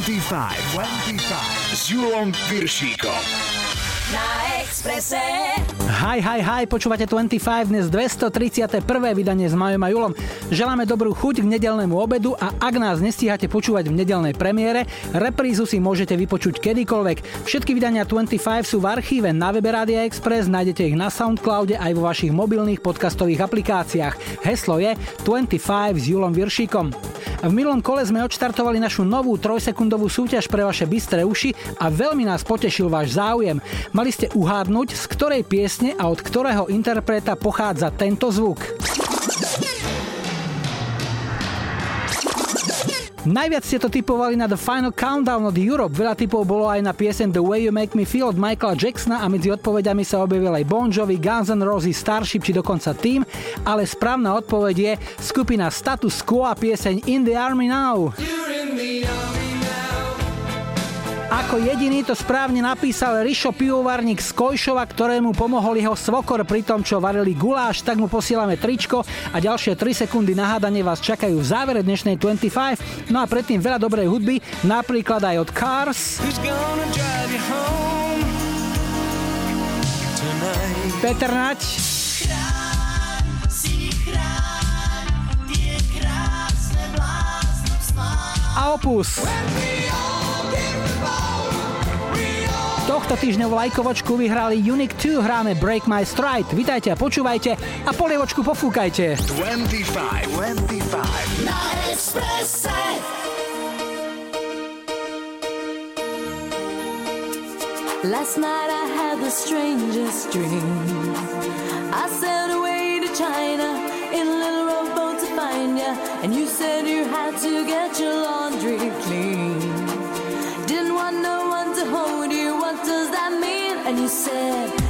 25, 25 s Julom Piršíkom. Na Exprese. Hi, hi, hi, počúvate 25, dnes 231. vydanie s Majom a Julom. Želáme dobrú chuť k nedelnému obedu a ak nás nestíhate počúvať v nedelnej premiére, reprízu si môžete vypočuť kedykoľvek. Všetky vydania 25 sú v archíve na webe Radia Express, nájdete ich na Soundcloude aj vo vašich mobilných podcastových aplikáciách. Heslo je 25 s Julom Viršíkom. V minulom kole sme odštartovali našu novú trojsekundovú súťaž pre vaše bystré uši a veľmi nás potešil váš záujem. Mali ste uhádnuť, z ktorej piesne a od ktorého interpreta pochádza tento zvuk. Najviac ste to typovali na The Final Countdown od Europe, veľa typov bolo aj na piesen The Way You Make Me Feel od Michaela Jacksona a medzi odpovediami sa objavil aj Bon Jovi, Guns N' Roses, Starship či dokonca Team, ale správna odpoveď je skupina Status Quo a pieseň In the Army Now. Ako jediný to správne napísal Rišo Pivovarník z Kojšova, ktorému pomohol jeho svokor pri tom, čo varili guláš, tak mu posielame tričko a ďalšie 3 sekundy nahádanie vás čakajú v závere dnešnej 25. No a predtým veľa dobrej hudby, napríklad aj od Cars. Peter Nať. A Opus. Tohto týždňovú lajkovočku vyhrali Unique 2, hráme Break My Stride. Vítajte a počúvajte a polievočku pofúkajte. 25, 25. Na. Last night I had the strangest dream. I sailed away to China in a little rowboat to find you, and you said you had to get your laundry clean. Want no one to hold you. What does that mean? And you said,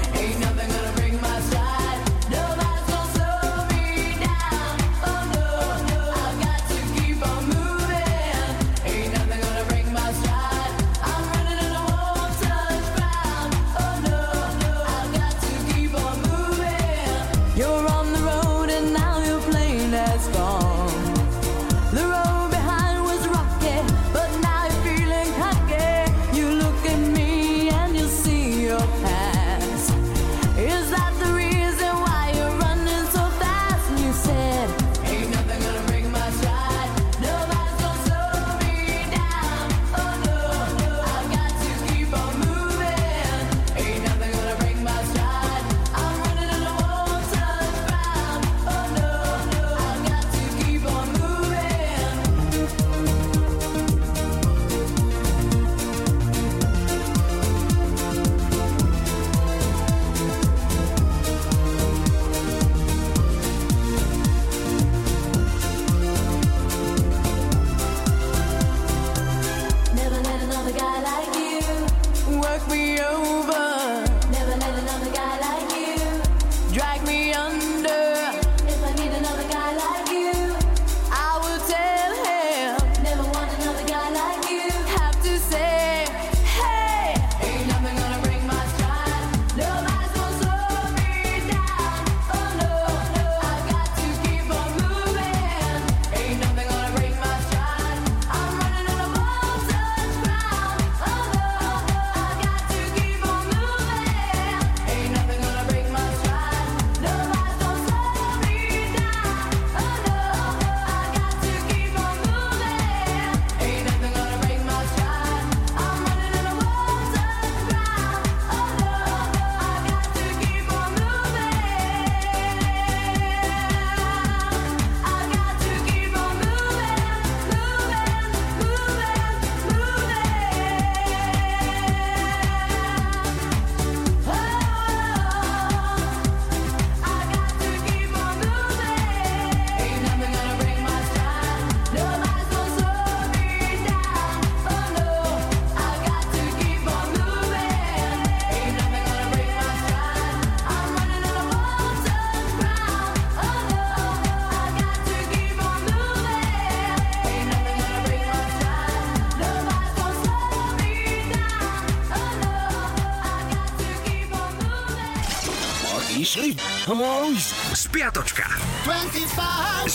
you work me over.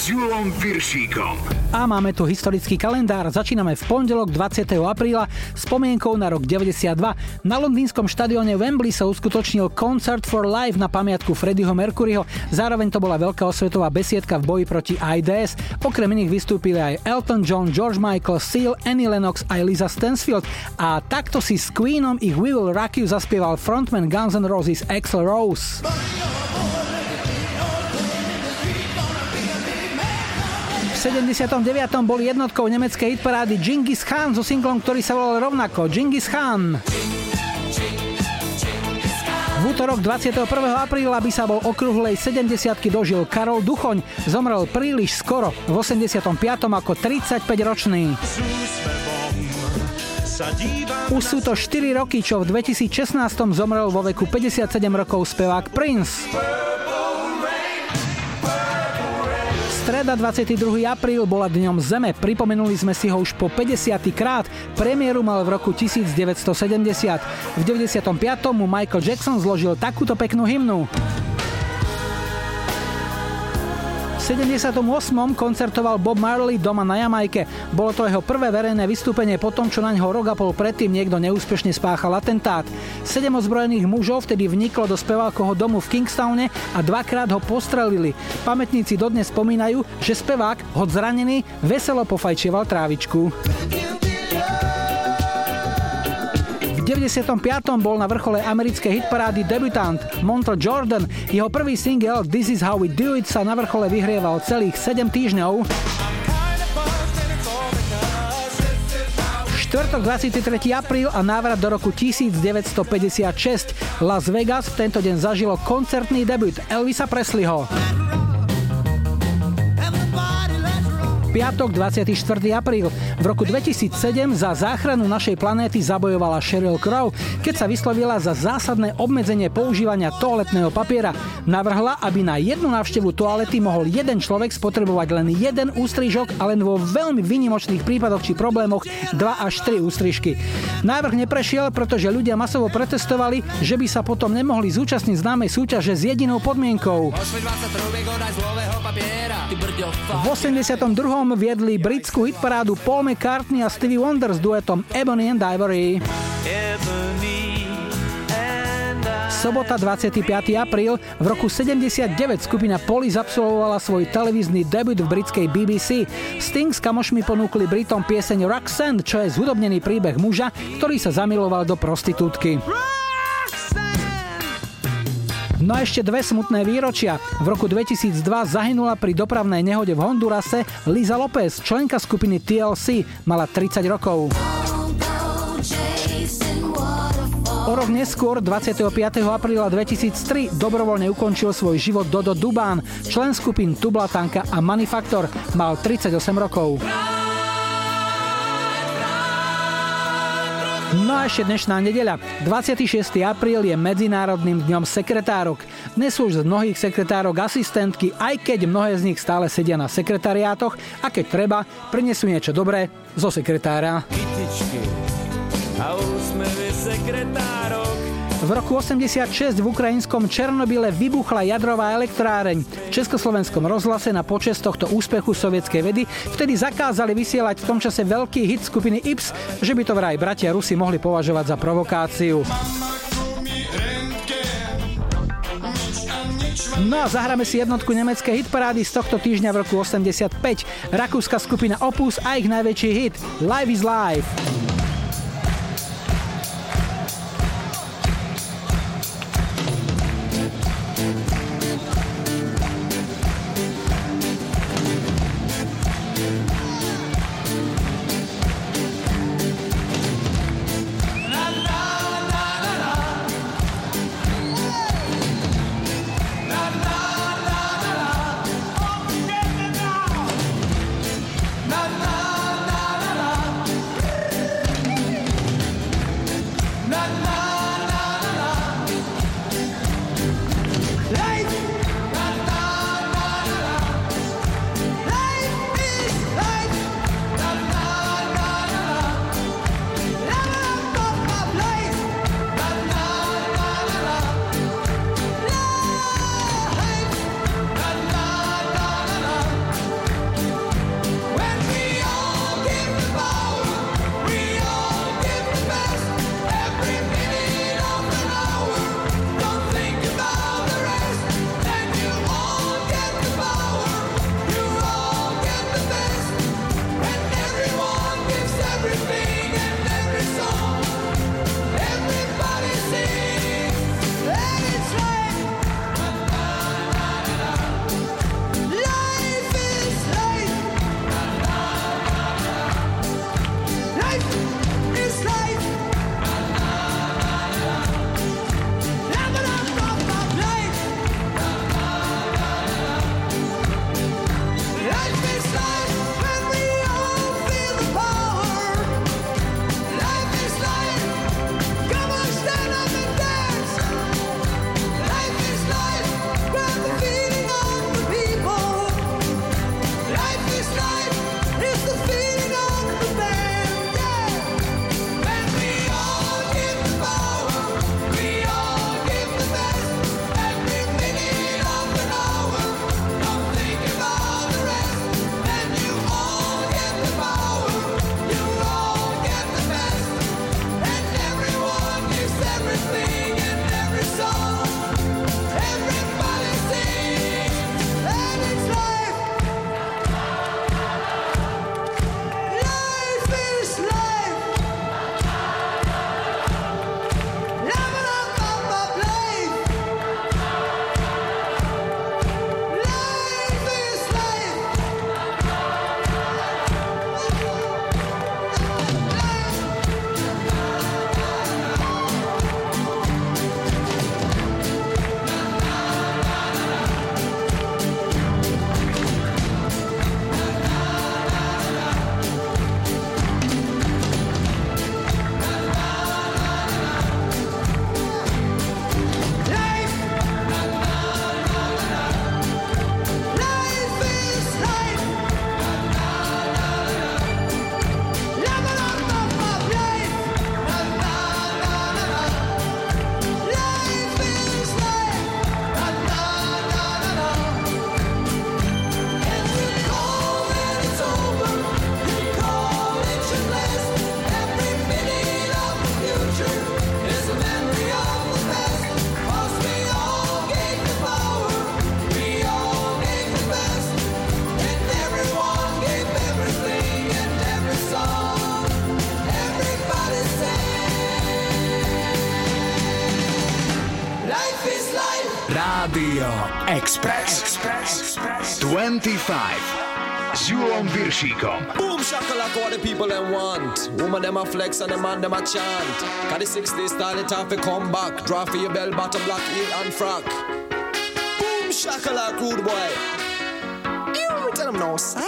Julom Viršíkom. A máme tu historický kalendár. Začíname v pondelok 20. apríla spomienkou na rok 92. Na londýnskom štadióne Wembley sa uskutočnil Concert for Life na pamiatku Freddieho Mercuryho. Zároveň to bola veľká osvetová besiedka v boji proti AIDS. Okrem iných vystúpili aj Elton John, George Michael, Seal, Annie Lennox aj Lisa Stansfield. A takto si s Queenom ich We Will Rock You zaspieval frontman Guns N' Roses Axl Rose. V 79. bol jednotkou nemeckej hitparády Genghis Khan so singlom, ktorý sa volal rovnako Genghis Khan. V útorok 21. apríla by sa bol okrúhlej 70 dožil Karol Duchoň. Zomrel príliš skoro, v 85. ako 35-ročný. Už sú to 4 roky, čo v 2016 zomrel vo veku 57 rokov spevák Prince. Streda 22. apríl bola dňom Zeme, pripomenuli sme si ho už po 50. krát, premiéru mal v roku 1970. V 95. mu Michael Jackson zložil takúto peknú hymnu. 78. koncertoval Bob Marley doma na Jamajke. Bolo to jeho prvé verejné vystúpenie po tom, čo na ňo rok a pol predtým niekto neúspešne spáchal atentát. Sedem ozbrojených mužov vtedy vniklo do spevákoho domu v Kingstowne a dvakrát ho postrelili. Pamätníci dodnes spomínajú, že spevák, hod zranený, veselo pofajčieval trávičku. 95. bol na vrchole americkej hitparády debutant Montel Jordan. Jeho prvý single This is how we do it sa na vrchole vyhrieval celých 7 týždňov. Štvrtok 23. apríl a návrat do roku 1956. Las Vegas v tento deň zažilo koncertný debut Elvisa Presleyho. Piatok 24. apríl. V roku 2007 za záchranu našej planéty zabojovala Sheryl Crow, keď sa vyslovila za zásadné obmedzenie používania toaletného papiera. Navrhla, aby na jednu návštevu toalety mohol jeden človek spotrebovať len jeden ústrižok a len vo veľmi výnimočných prípadoch či problémoch 2 až 3 ústrižky. Návrh neprešiel, pretože ľudia masovo protestovali, že by sa potom nemohli zúčastniť známej súťaže s jedinou podmienkou. V 82 rokom viedli britskú hitparádu Paul McCartney a Stevie Wonder s duetom Ebony and Ivory. Sobota 25. apríl v roku 79 skupina Police absolvovala svoj televízny debut v britskej BBC. Sting s kamošmi ponúkli Britom pieseň Roxanne, čo je zhudobnený príbeh muža, ktorý sa zamiloval do prostitútky. No a ešte dve smutné výročia. V roku 2002 zahynula pri dopravnej nehode v Hondurase Liza López, členka skupiny TLC, mala 30 rokov. O rok neskôr, 25. apríla 2003, dobrovoľne ukončil svoj život Dodo Dubán, člen skupín Tublatanka a Manifaktor, mal 38 rokov. No a ešte dnešná nedeľa. 26. apríl je Medzinárodným dňom sekretárok. Dnes sú už z mnohých sekretárok asistentky, aj keď mnohé z nich stále sedia na sekretariátoch a keď treba, prinesú niečo dobré zo sekretára. Kytičky a úsmevy sekretárok v roku 86 v ukrajinskom Černobyle vybuchla jadrová elektráreň. V Československom rozhlase na počest tohto úspechu sovietskej vedy vtedy zakázali vysielať v tom čase veľký hit skupiny Ips, že by to vraj bratia Rusi mohli považovať za provokáciu. No a zahráme si jednotku nemeckej hitparády z tohto týždňa v roku 85. Rakúska skupina Opus a ich najväčší hit Live is Life. 25 s Julom Viršíkom. Boom shakalaka what the people them want. Woman them a flex and the man them a chant. Got the 60s style it off to come back. Draw for your bell bottom black heel and frock. Boom shakalaka rude boy. You tell them no, sir.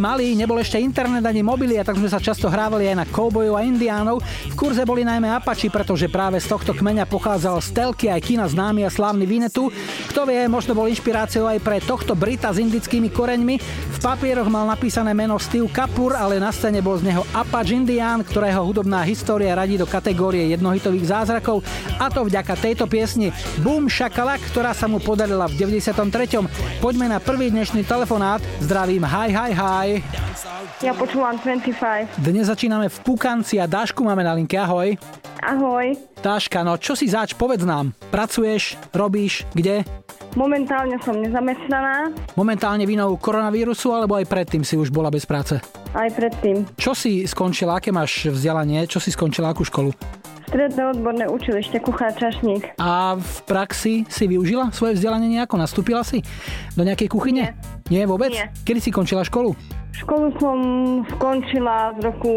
Malí, nebol ešte internet ani mobily a tak sme sa často hrávali aj na koubojov a indiánov. V kurze boli najmä Apači, pretože práve z tohto kmeňa pochádzal z telky aj kina známy a slávny Vinetu. Kto vie, možno bol inšpiráciou aj pre tohto Brita s indickými koreňmi. V papieroch mal napísané meno Steve Kapur, ale na scéne bol z neho Apache Indián, ktorého hudobná história radí do kategórie jednohitových zázrakov a to vďaka tejto piesni Boom Shakalak, ktorá sa mu podarila v 93. Poďme na prvý dnešný telefonát. Zdravím, hi, hi, hi. Ja počúvam 25. Dnes začíname v Pukanci a Dášku máme na linke. Ahoj. Ahoj. Dáška, no čo si zač, povedz nám. Pracuješ, robíš, kde? Momentálne som nezamestnaná, Momentálne vinou koronavírusu, alebo aj predtým si už bola bez práce? aj predtým. Čo si skončila, aké máš vzdelanie, čo si skončila, akú školu? Stredné odborné učilište, kuchár, čašník. A v praxi si využila svoje vzdelanie nejako? Nastúpila si do nejakej kuchyne? Nie. Nie vôbec? Nie. Kedy si končila školu? Školu som skončila v roku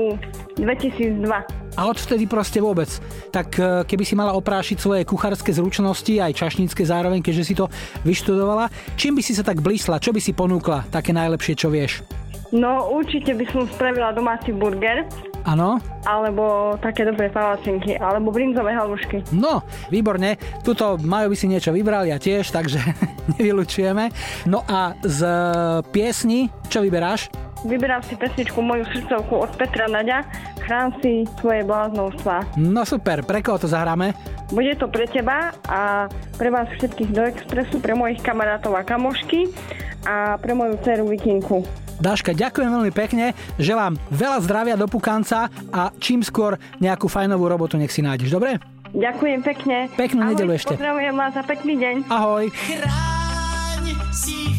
2002. A odvtedy proste vôbec. Tak e, keby si mala oprášiť svoje kuchárske zručnosti, aj čašnícke zároveň, keďže si to vyštudovala, čím by si sa tak blísla? Čo by si ponúkla? Také najlepšie, čo vieš? No určite by som spravila domáci burger, Áno? alebo také dobré palacinky, alebo brinzové halušky. No, výborne. Tuto Majo by si niečo vybral, ja tiež, takže nevylučujeme. No a z piesni, čo vyberáš? Vyberám si pesničku moju srdcovku od Petra Naďa, chrán si svoje bláznovstvá. No super, pre koho to zahráme? Bude to pre teba a pre vás všetkých do Expressu, pre mojich kamarátov a kamošky a pre moju dceru Vikinku. Dáška, ďakujem veľmi pekne, želám veľa zdravia do Pukanca a čím skôr nejakú fajnovú robotu nech si nájdeš, dobre? Ďakujem pekne. Peknú Ahoj, nedeľu ešte. Pozdravujem vás a pekný deň. Ahoj. Chráň si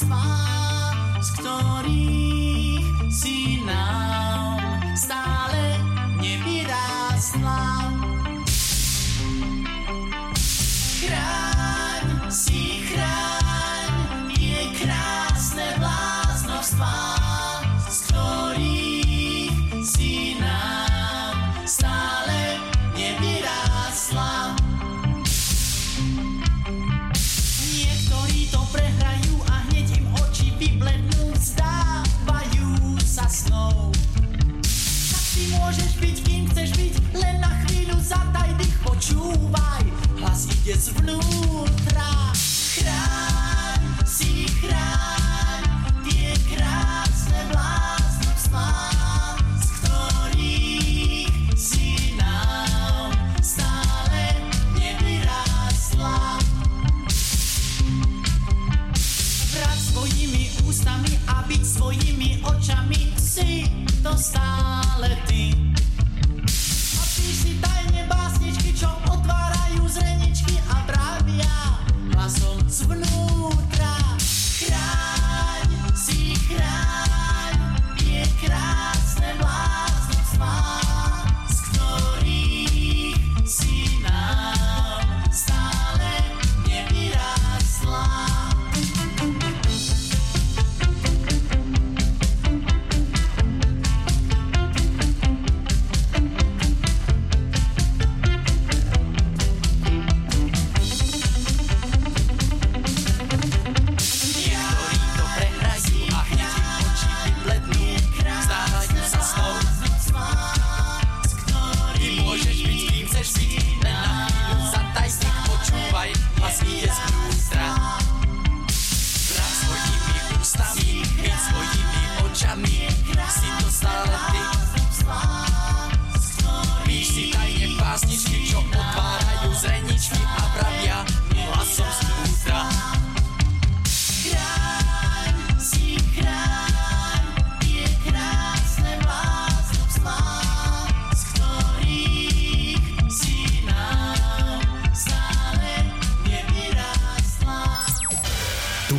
smile. Sa snou. Tak ty môžeš byť, kým chceš byť, len na chvíľu zataj dých, počúvaj, hlas ide zvnútra. Chráň si chráň tie krásne bláznovstvá, z to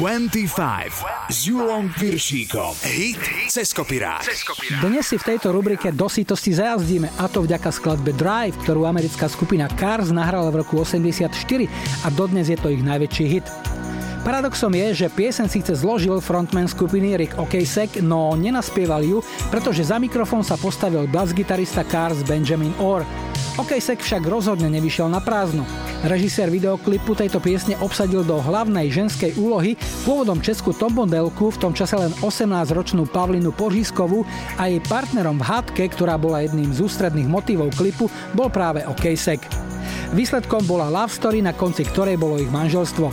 25 s Julom Piršíkom. Hit cez kopirát. Dnes si v tejto rubrike do sítosti zajazdíme a to vďaka skladbe Drive, ktorú americká skupina Cars nahrala v roku 84 a dodnes je to ich najväčší hit. Paradoxom je, že piesen síce zložil frontman skupiny Rick Ocasek, no nenaspieval ju, pretože za mikrofón sa postavil bas-gitarista Cars Benjamin Orr. Ocasek však rozhodne nevyšiel na prázdno. Režisér videoklipu tejto piesne obsadil do hlavnej ženskej úlohy pôvodom českú top modelku, v tom čase len 18-ročnú Pavlinu Pořízkovú a jej partnerom v hádke, ktorá bola jedným z ústredných motívov klipu, bol práve Ocasek. Výsledkom bola love story, na konci ktorej bolo ich manželstvo.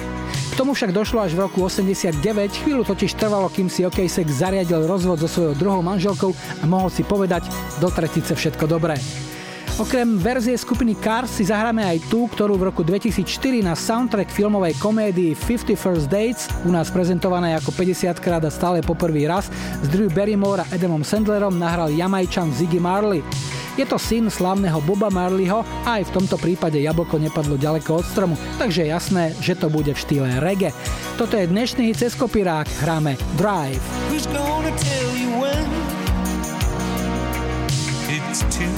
Tomu však došlo až v roku 89, chvíľu totiž trvalo, kým si Okejsek zariadil rozvod so svojou druhou manželkou a mohol si povedať do tretice všetko dobré. Okrem verzie skupiny Cars si zahráme aj tú, ktorú v roku 2004 na soundtrack filmovej komédii 50 First Dates, u nás prezentované ako 50 krát a stále po prvý raz, s Drew Barrymore a Adamom Sandlerom nahral Jamajčan Ziggy Marley. Je to syn slávneho Boba Marleyho a aj v tomto prípade jablko nepadlo ďaleko od stromu, takže je jasné, že to bude v štýle reggae. Toto je dnešný hit cez kopirák, hráme Drive. Who's gonna tell you when it's too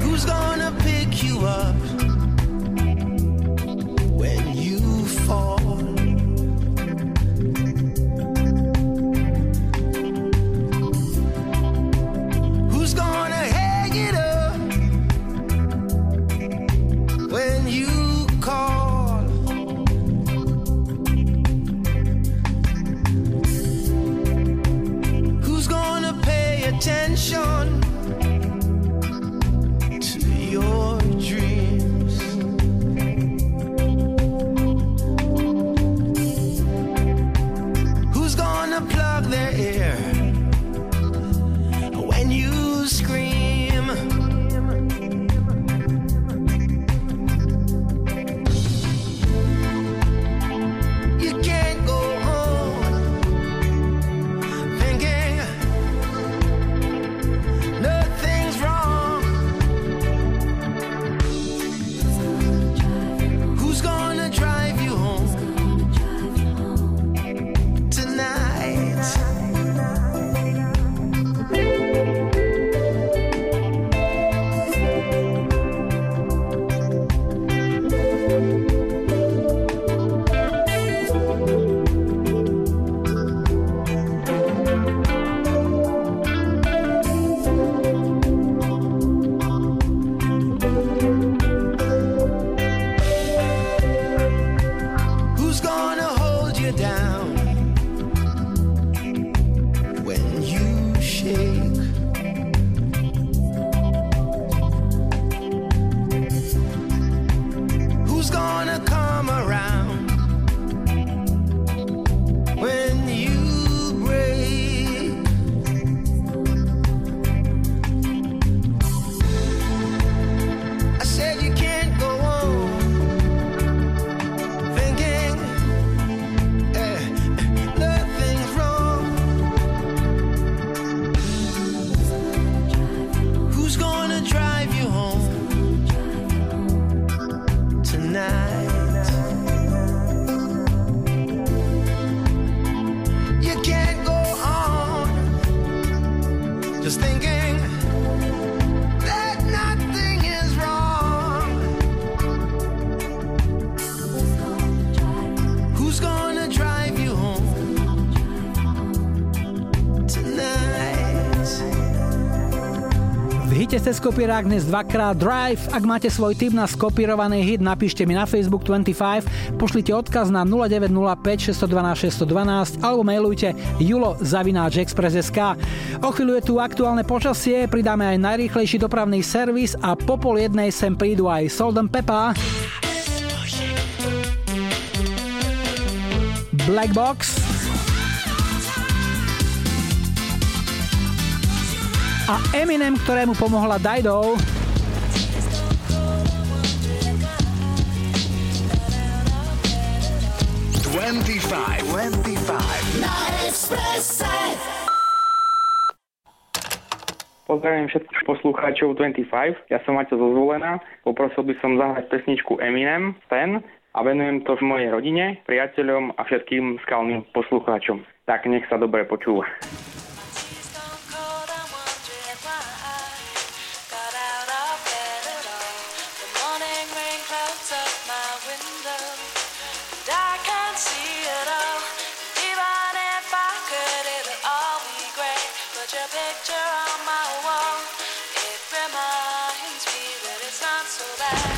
Who's gonna pick you up when you fall? V hite cez kopírák dnes dvakrát Drive. Ak máte svoj tip na skopírovaný hit, napíšte mi na Facebook 25, pošlite odkaz na 0905 612 612 alebo mailujte julo zavináč express.sk. O chvíľu je tu aktuálne počasie, pridáme aj najrýchlejší dopravný servis a po pol jednej sem prídu aj Solden Peppa. Black Box a Eminem, ktorému pomohla Dido. 25, 25. Na Expresse. Pozdravím všetkých poslucháčov 25. Ja som Maťo zo Zvolená. Poprosil by som zahrať pesničku Eminem, Stan a venujem to v mojej rodine, priateľom a všetkým skalným poslucháčom. Tak nech sa dobre počúva. picture on my wall. It reminds me that it's not so bad.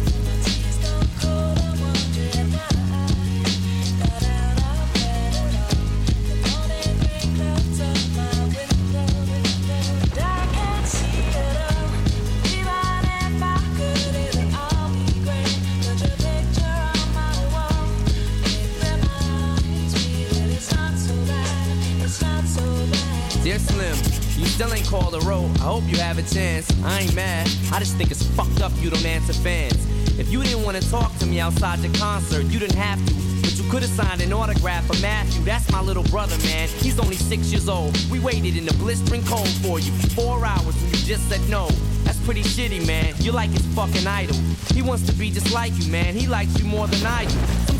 You have a chance. I ain't mad. I just think it's fucked up you don't answer fans. If you didn't want to talk to me outside the concert, you didn't have to. But you could have signed an autograph for Matthew. That's my little brother, man. He's only six years old. We waited in the blistering cold for you. Four hours and you just said no. That's pretty shitty, man. You're like his fucking idol. He wants to be just like you, man. He likes you more than I do.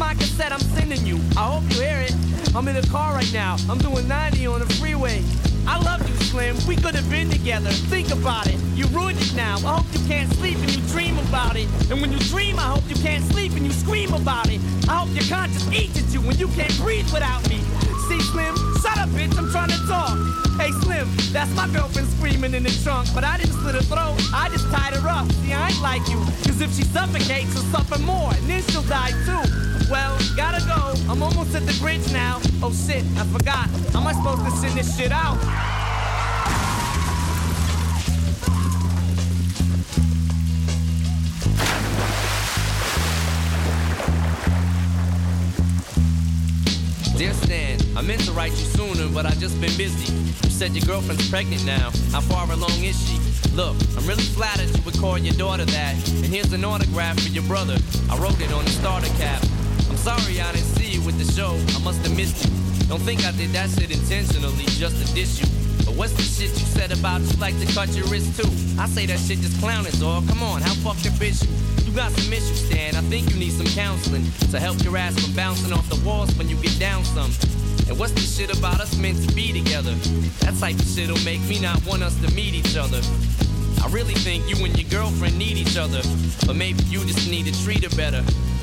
My cassette I'm sending you. I hope you hear it. I'm in the car right now. I'm doing 90 on the freeway. I love you, Slim. We could have been together. Think about it. You ruined it now. I hope you can't sleep and you dream about it. And when you dream, I hope you can't sleep and you scream about it. I hope your conscience eats at you when you can't breathe without me. See, Slim, shut up, bitch. I'm trying to talk. Hey, Slim, that's my girlfriend screaming in the trunk. But I didn't slit her throat. I just tied her up. See, I ain't like you. Cause if she suffocates, she'll suffer more. And then she'll die too. Oh shit, I forgot. How am I supposed to send this shit out? Dear Stan, I meant to write you sooner, but I just been busy. You said your girlfriend's pregnant now. How far along is she? Look, I'm really flattered you would call your daughter that. And here's an autograph for your brother. I wrote it on the starter cap. I'm sorry I didn't see you with the show. I must have missed you. Don't think I did that shit intentionally just to diss you. But what's the shit you said about you like to cut your wrist too? I say that shit just clowning, dog. Come on, how up is you? You got some issues, Stan. I think you need some counseling to help your ass from bouncing off the walls when you get down some. And what's the shit about us meant to be together? That type of shit'll make me not want us to meet each other. I really think you and your girlfriend need each other, but maybe you just need to treat her better.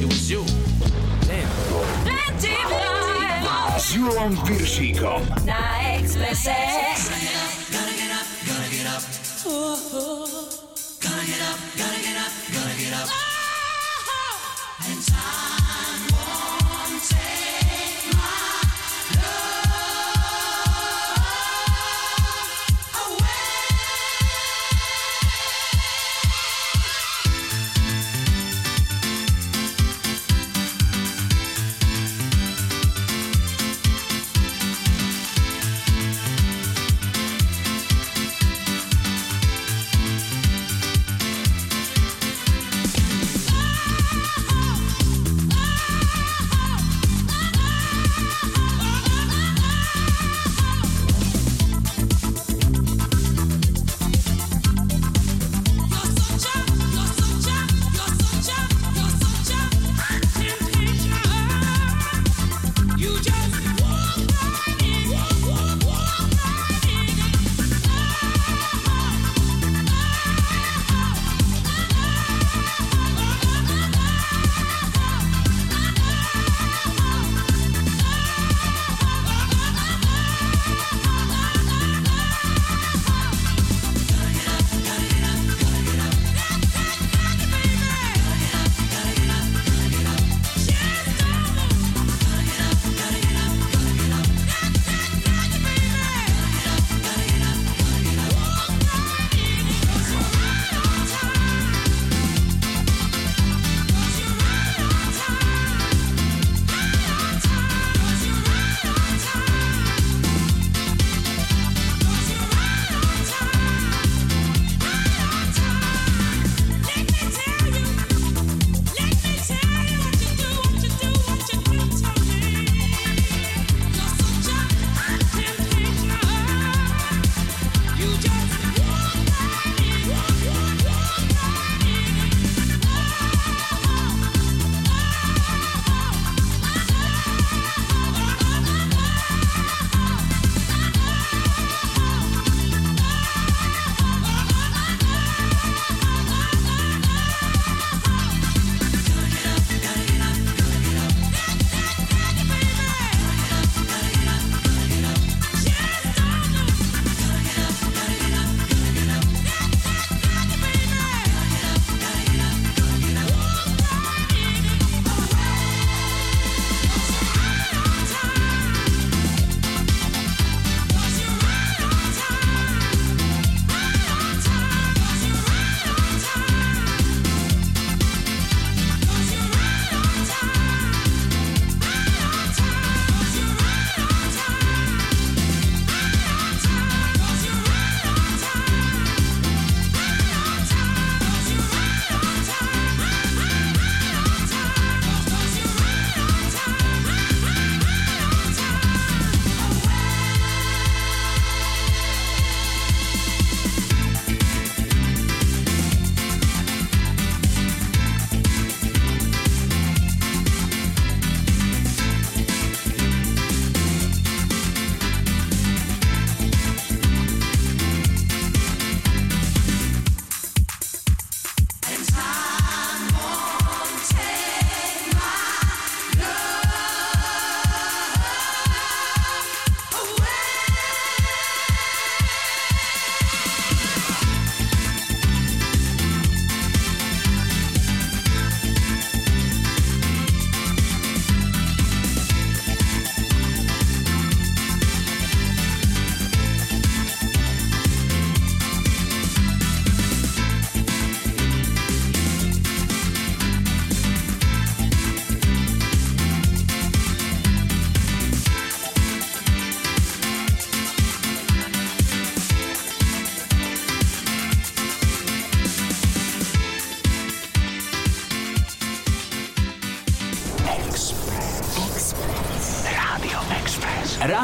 it was you. Damn. On Virsikom. Na Gotta get up, gotta get up. Gotta get up, gotta get up, gotta get up. And time won't take.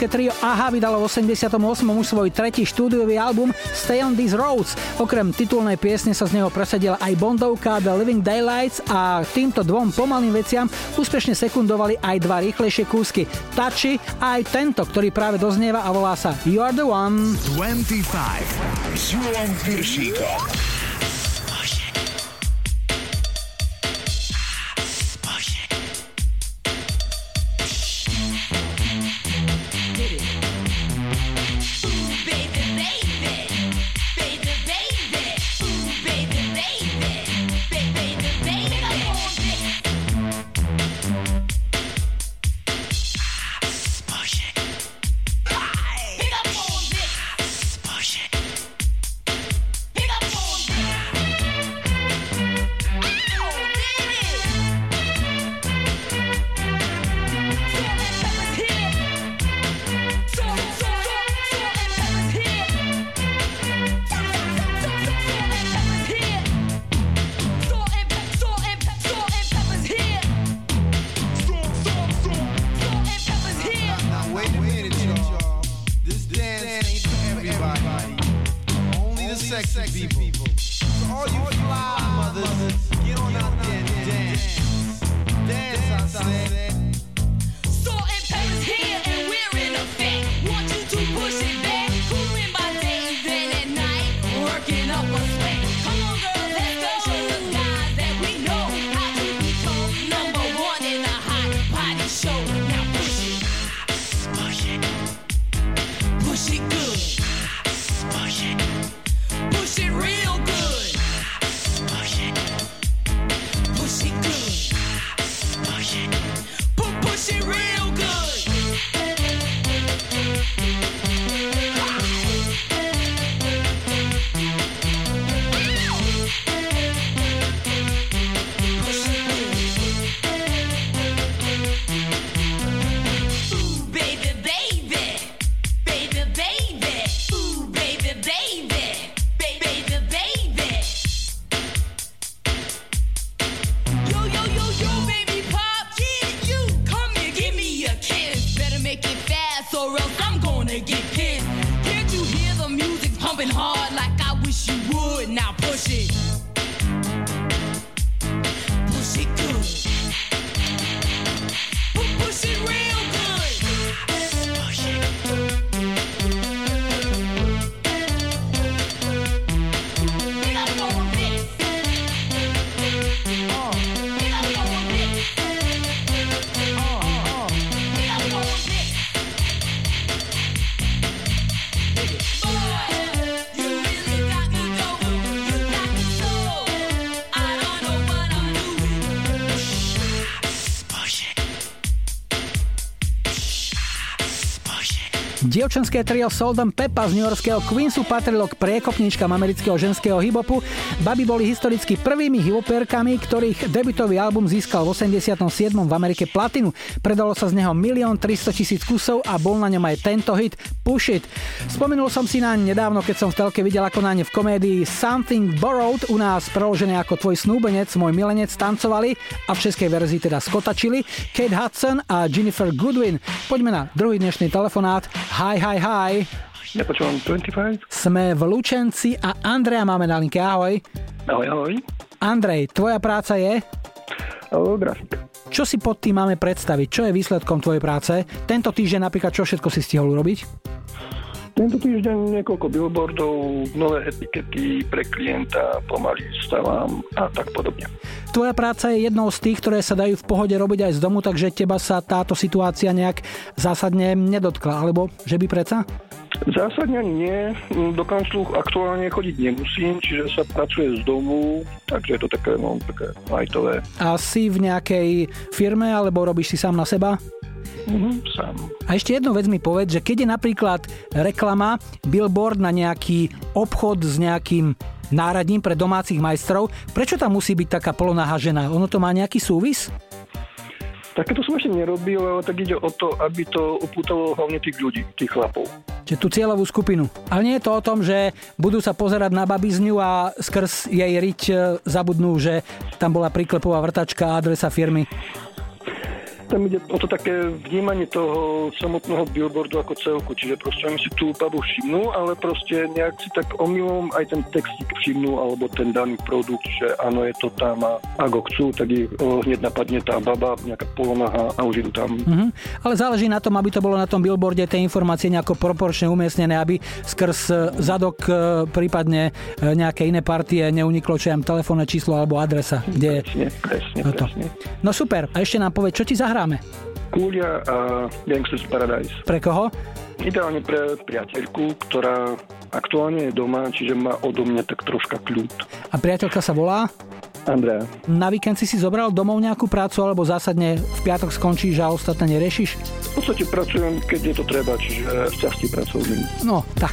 britské trio AHA vydalo v 88. už svoj tretí štúdiový album Stay on These Roads. Okrem titulnej piesne sa z neho presadila aj Bondovka The Living Daylights a týmto dvom pomalým veciam úspešne sekundovali aj dva rýchlejšie kúsky Tači a aj tento, ktorý práve doznieva a volá sa You're the One. 25 s Dievčenské trio Soldom Peppa z newyorského Queensu patrilo k priekopníčkam amerického ženského hibopu. Baby boli historicky prvými hiboperkami, ktorých debutový album získal v 87. v Amerike platinu. Predalo sa z neho 1 300 tisíc kusov a bol na ňom aj tento hit Push It. Spomenul som si na nedávno, keď som v telke videl, ako na ne v komédii Something Borrowed u nás preložené ako tvoj snúbenec, môj milenec tancovali a v českej verzii teda skotačili Kate Hudson a Jennifer Goodwin. Poďme na druhý dnešný telefonát. Hi, hi, hi. Ja počúvam 25. Sme v Lučenci a Andreja máme na linke. Ahoj. Ahoj, ahoj. Andrej, tvoja práca je? O, grafik. Čo si pod tým máme predstaviť? Čo je výsledkom tvojej práce? Tento týždeň napríklad čo všetko si stihol urobiť? Tento týždeň niekoľko billboardov, nové etikety pre klienta, pomaly stavám a tak podobne. Tvoja práca je jednou z tých, ktoré sa dajú v pohode robiť aj z domu, takže teba sa táto situácia nejak zásadne nedotkla, alebo že by preca? Zásadne nie. Do kanclu aktuálne chodiť nemusím, čiže sa pracuje z domu, takže je to také, no, také lightové. A si v nejakej firme, alebo robíš si sám na seba? Mhm, sám. A ešte jednu vec mi povedz, že keď je napríklad reklama, billboard na nejaký obchod s nejakým náradním pre domácich majstrov, prečo tam musí byť taká polonáha žena? Ono to má nejaký súvis? Takéto som ešte nerobil, ale tak ide o to, aby to upútalo hlavne tých ľudí, tých chlapov. Čiže tú cieľovú skupinu. Ale nie je to o tom, že budú sa pozerať na babizňu a skrz jej riť e, zabudnú, že tam bola príklepová vrtačka a adresa firmy. Tam ide o to také vnímanie toho samotného billboardu ako celku, čiže proste oni si tú babu všimnú, ale proste nejak si tak omylom aj ten textík všimnú, alebo ten daný produkt, že áno, je to tam a ak ho chcú, tak ich o, hneď napadne tá baba, nejaká polonaha a už idú tam. Mhm. Ale záleží na tom, aby to bolo na tom billboarde tie informácie nejako proporčne umiestnené, aby skrz e, zadok e, prípadne nejaké iné partie neuniklo čo telefónne číslo alebo adresa, kde Presne, presne, je to. presne. No super, a ešte nám povedz, čo ti zahráme? Kúlia a Gangsters Paradise. Pre koho? Ideálne pre priateľku, ktorá aktuálne je doma, čiže má odo mňa tak troška kľud. A priateľka sa volá? Andrea. Na víkend si si zobral domov nejakú prácu alebo zásadne v piatok skončíš a ostatné neriešiš? V podstate pracujem, keď je to treba, čiže v časti pracovný. No, tak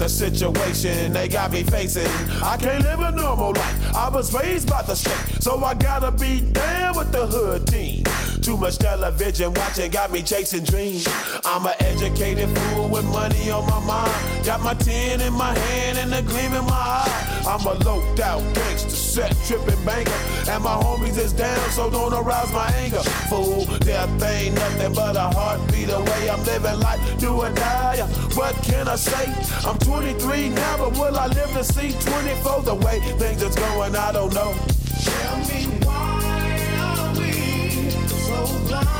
the situation they got me facing. I can't live a normal life. I was raised by the state, so I gotta be down with the hood team. Too much television watching got me chasing dreams. I'm an educated fool with money on my mind. Got my tin in my hand and a gleam in my eye. I'm a loped out gangster, set tripping banker. And my homies is down, so don't arouse my anger. Fool, death ain't nothing but a heartbeat away. I'm living life, do or die. What can I say? I'm 23 Never will I live to see 24? The way things are going, I don't know. Tell me why are we so blind?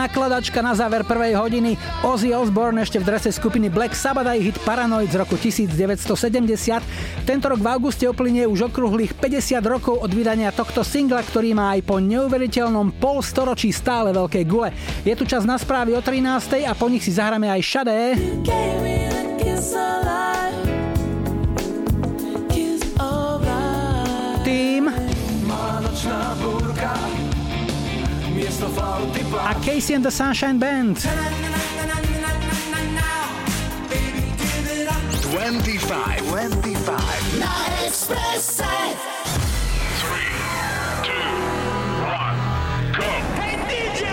Nakladačka na záver prvej hodiny. Ozzy Osbourne ešte v drese skupiny Black Sabbath aj hit Paranoid z roku 1970. Tento rok v auguste uplynie už okrúhlych 50 rokov od vydania tohto singla, ktorý má aj po neuveriteľnom polstoročí stále veľké gule. Je tu čas na správy o 13. a po nich si zahráme aj Shade. A Casey and the Sunshine Band. 25, 25. Na Expresse. Hey DJ!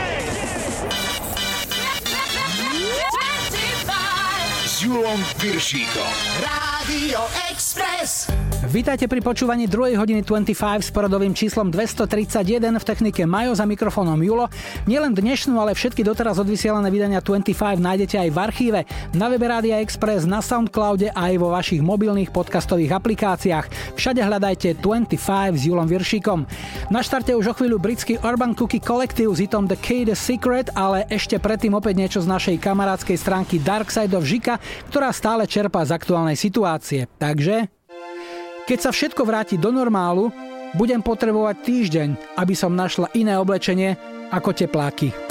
25. S Julom Piršíkom. Rádio Express. Vítajte pri počúvaní 2. hodiny 25 s poradovým číslom 231 v technike Majo za mikrofónom Julo. Nielen dnešnú, ale všetky doteraz odvysielané vydania 25 nájdete aj v archíve, na webe Rádia Express, na Soundcloude a aj vo vašich mobilných podcastových aplikáciách. Všade hľadajte 25 s Julom Viršíkom. Na štarte už o chvíľu britský Urban Cookie Collective s hitom The Key The Secret, ale ešte predtým opäť niečo z našej kamarádskej stránky Dark Side of Žika, ktorá stále čerpá z aktuálnej situácie. Takže keď sa všetko vráti do normálu, budem potrebovať týždeň, aby som našla iné oblečenie ako tepláky.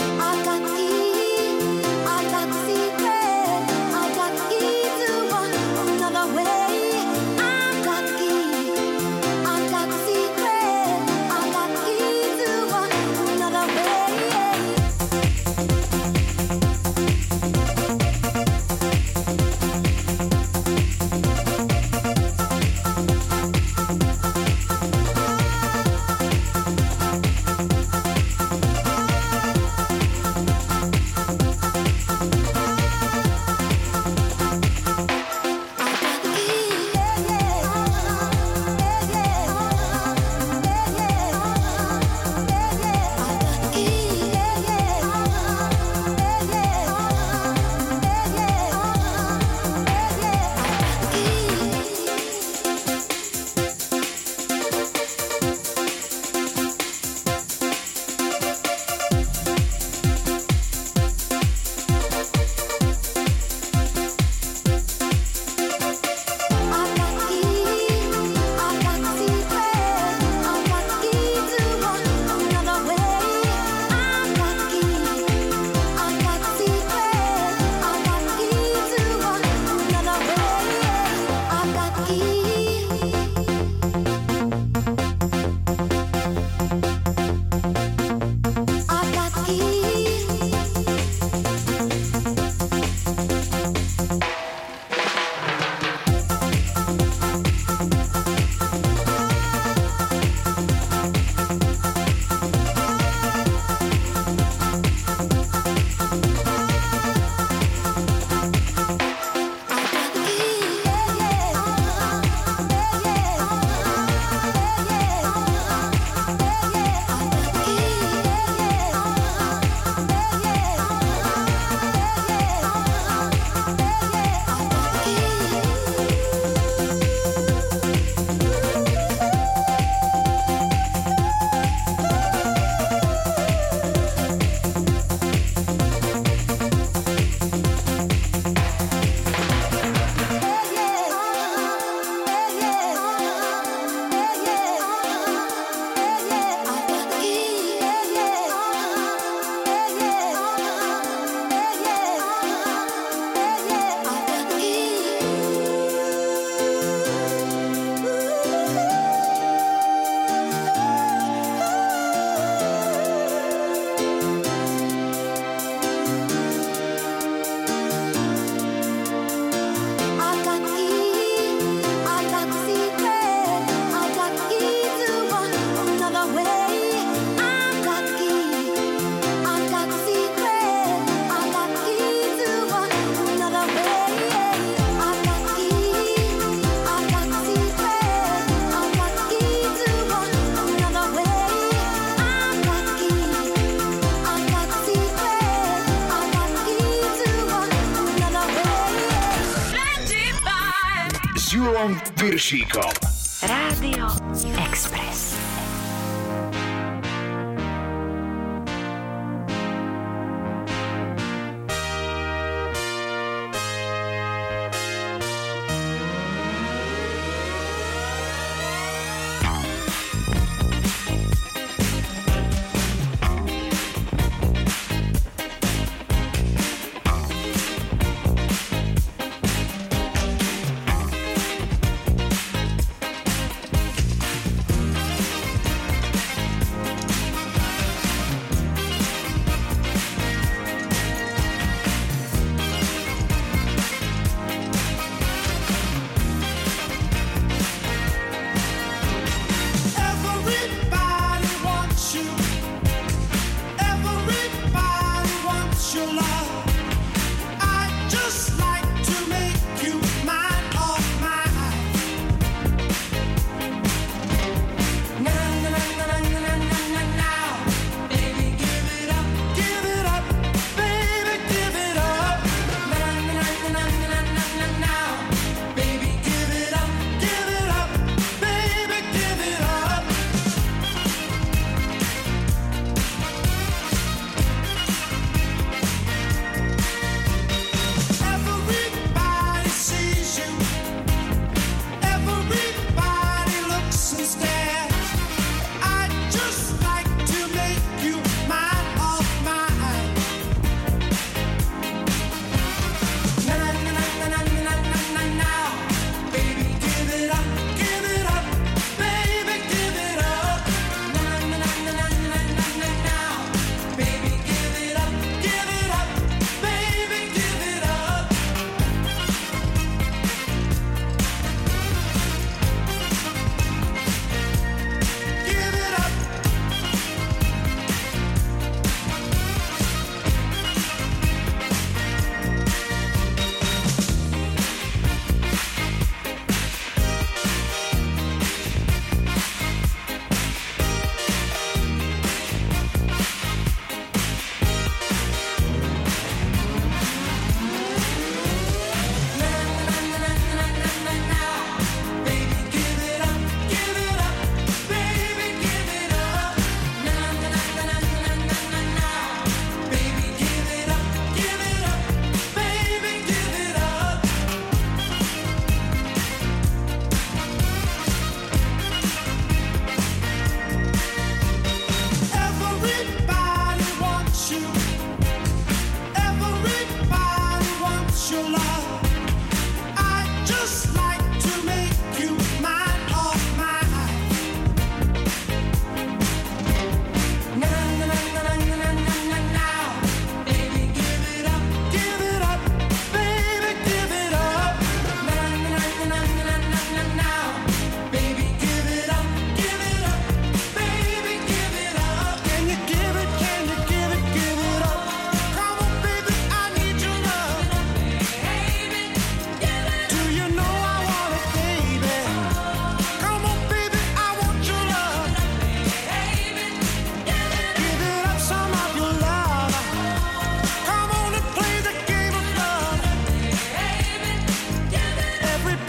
Julom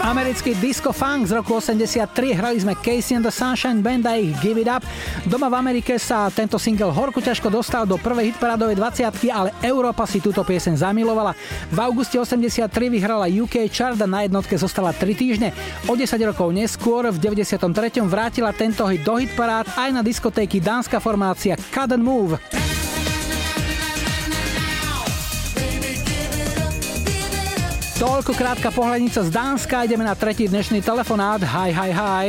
Americký disco funk z roku 83 hrali sme Casey and the Sunshine Band a ich Give It Up. Doma v Amerike sa tento single horku ťažko dostal do prvej hitparádovej 20 ale Európa si túto pieseň zamilovala. V auguste 83 vyhrala UK chart a na jednotke zostala 3 týždne. O 10 rokov neskôr v 93. vrátila tento hit do hitparád aj na diskotéky dánska formácia Cut and Move. Toľko krátka pohľadnica z Dánska, ideme na tretí dnešný telefonát. Hi, hi, hi.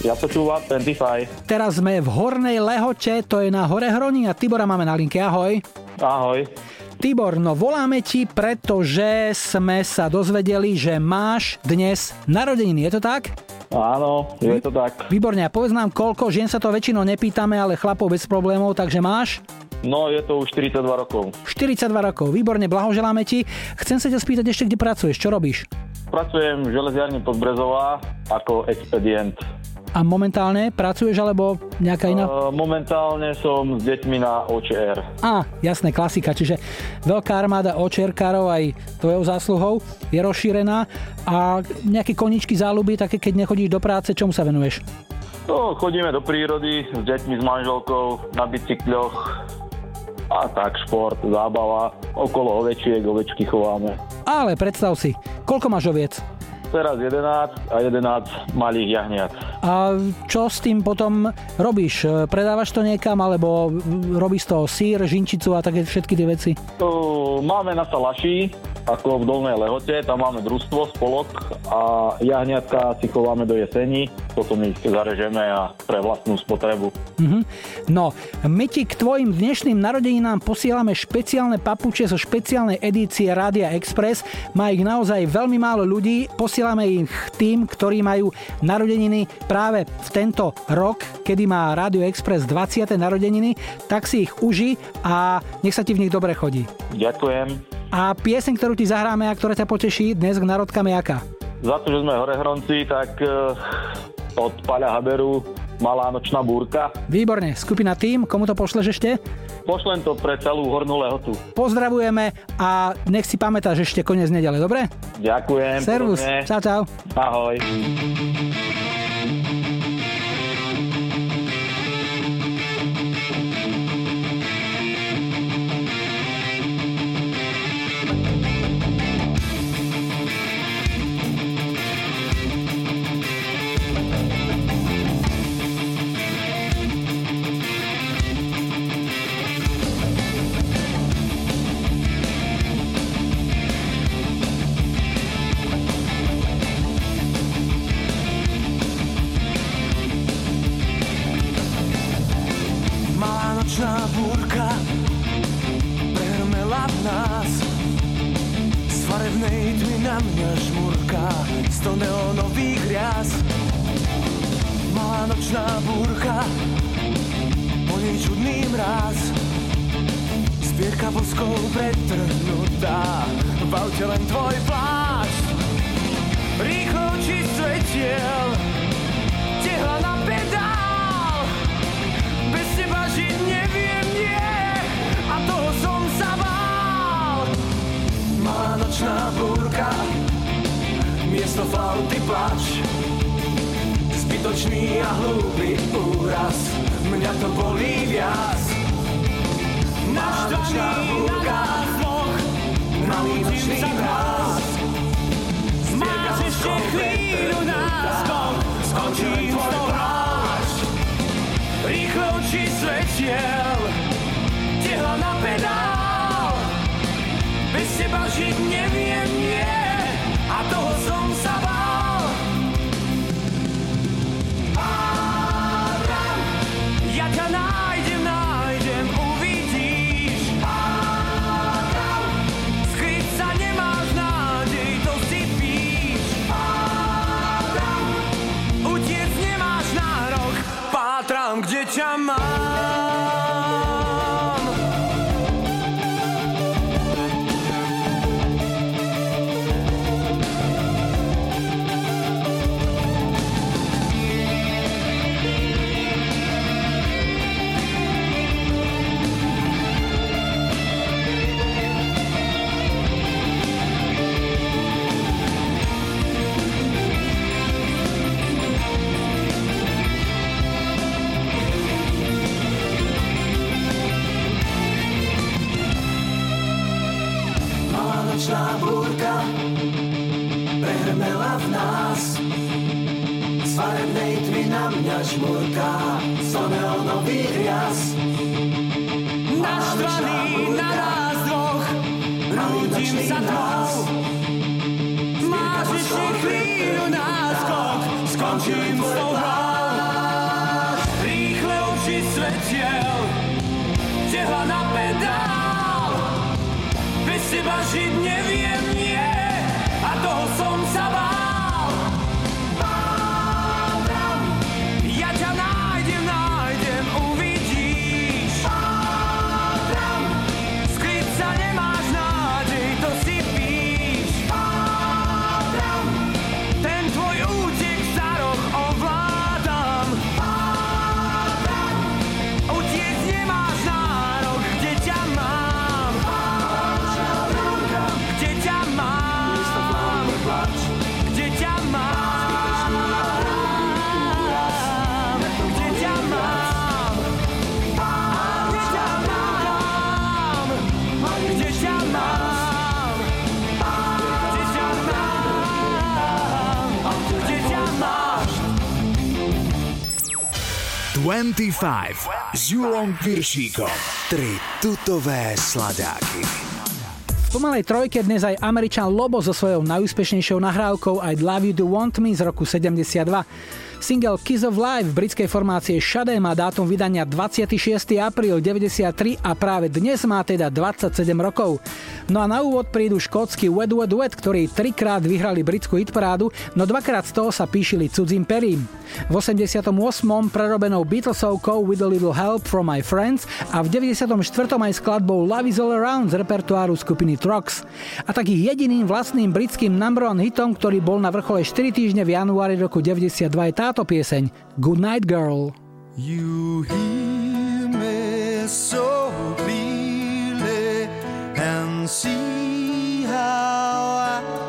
Ja počúvam 25. Teraz sme v Hornej Lehote, to je na Hore Hroni a Tibora máme na linke. Ahoj. Ahoj. Tibor, no voláme ti, pretože sme sa dozvedeli, že máš dnes narodeniny, je to tak? Áno, je to tak. Výborne, a povedz nám koľko, žien sa to väčšinou nepýtame, ale chlapov bez problémov, takže máš? No, je to už 42 rokov. 42 rokov, výborne, blahoželáme ti. Chcem sa ťa spýtať ešte, kde pracuješ, čo robíš? Pracujem v železiarni Podbrezová ako expedient. A momentálne pracuješ alebo nejaká iná? Uh, momentálne som s deťmi na OČR. Á, jasné, klasika, čiže veľká armáda očerkárov aj tvojou zásluhou je rozšírená a nejaké koničky záľuby, také keď nechodíš do práce, čomu sa venuješ? No, chodíme do prírody s deťmi, s manželkou, na bicykloch a tak šport, zábava, okolo ovečiek, ovečky chováme. Ale predstav si, koľko máš oviec? Teraz 11 a 11 malých jahniat. A čo s tým potom robíš? Predávaš to niekam, alebo robíš z toho sír, žinčicu a také všetky tie veci? To máme na Salaši, ako v Dolnej Lehote, tam máme družstvo, spolok a jahniatka si chováme do jesení, potom ich zarežeme a pre vlastnú spotrebu. Mhm. No, my ti k tvojim dnešným narodeninám posielame špeciálne papuče zo špeciálnej edície Rádia Express. Má ich naozaj veľmi málo ľudí. Posielame ich tým, ktorí majú narodeniny práve v tento rok, kedy má Rádio Express 20. narodeniny, tak si ich uži a nech sa ti v nich dobre chodí. Ďakujem. A pieseň, ktorú ti zahráme a ktorá ťa poteší dnes k narodkám je aká? Za to, že sme horehronci, tak uh, od Paľa Haberu Malá nočná búrka. Výborne, skupina Tým, komu to pošleš ešte? Pošlem to pre celú Hornú Lehotu. Pozdravujeme a nech si pamätáš ešte koniec nedele, dobre? Ďakujem. Servus, podobne. čau čau. Ahoj. Zbierka voskov pretrhnutá. V aute len tvoj plášť Rýchlo oči svetiel. Tehla na pedál. Bez teba žiť neviem, nie. A toho som sa bál. Malá nočná búrka. Miesto flauty plač. Zbytočný a hlúpy úraz. Mňa to bolí viac Malá nočná búrka Malý nočný mráz Máš ešte chvíľu náskok Skončím s tou hráč Rýchlo oči svetiel Tehla na pedál. Bez teba žiť neviem, nie. A toho som pátram, kde ťa žmurká Z neonový rias. Naštvaný na nás dvoch. Rúdim sa tmou. Máš ešte chvíľu náskok Skončím s tou hrou. Rýchle oči svetiel. Tehla na pedál. Bez teba žiť neviem, 25 s Julom Piršíkom. Tri tutové sladáky. V pomalej trojke dnes aj Američan Lobo so svojou najúspešnejšou nahrávkou I'd Love You To Want Me z roku 72. Single Kiss of Life britskej formácie Shade má dátum vydania 26. apríl 93 a práve dnes má teda 27 rokov. No a na úvod prídu škótsky Wet Wet Wet, ktorí trikrát vyhrali britskú hitparádu, no dvakrát z toho sa píšili cudzím perím. V 88. prerobenou Beatlesovkou With a Little Help from My Friends a v 94. aj skladbou Love is All Around z repertoáru skupiny Trox. A tak ich jediným vlastným britským number one hitom, ktorý bol na vrchole 4 týždne v januári roku 92 je táto pieseň Good Night Girl. You hear me so clearly and see how I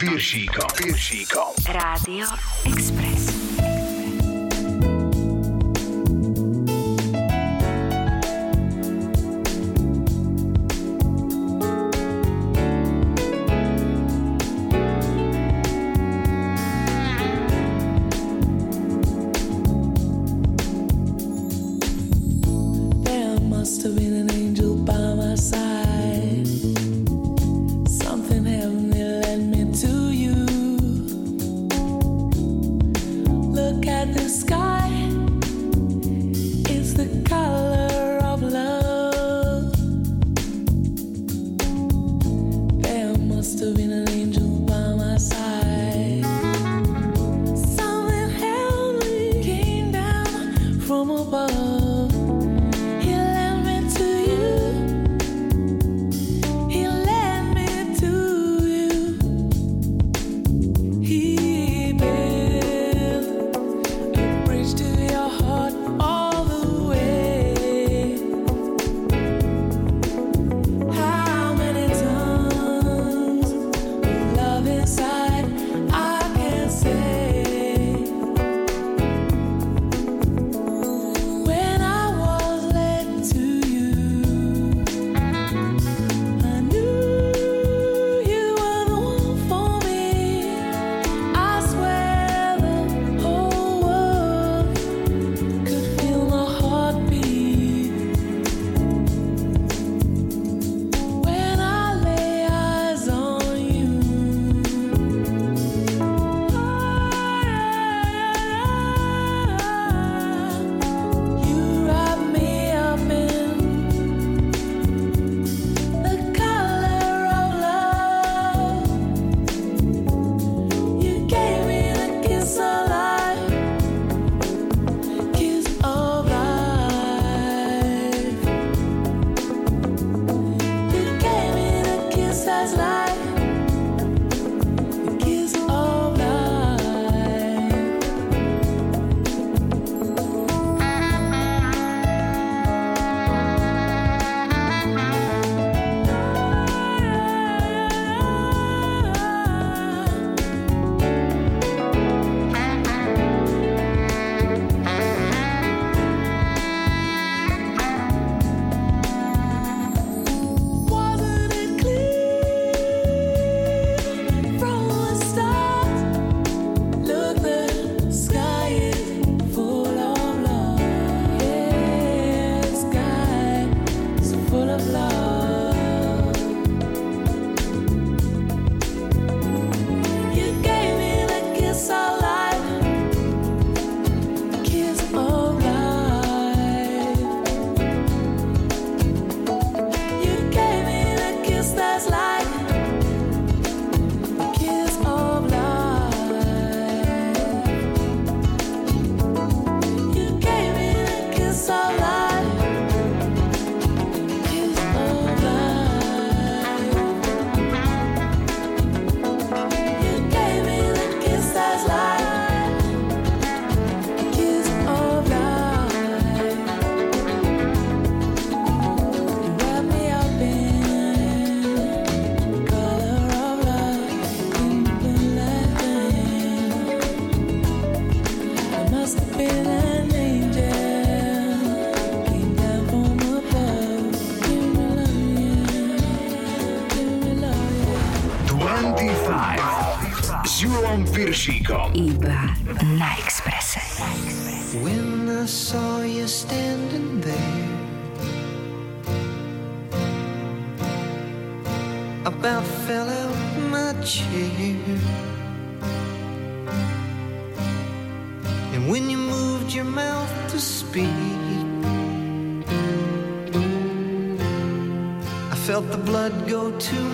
Viršíkom. Viršíkom. Rádio Express. The blood go to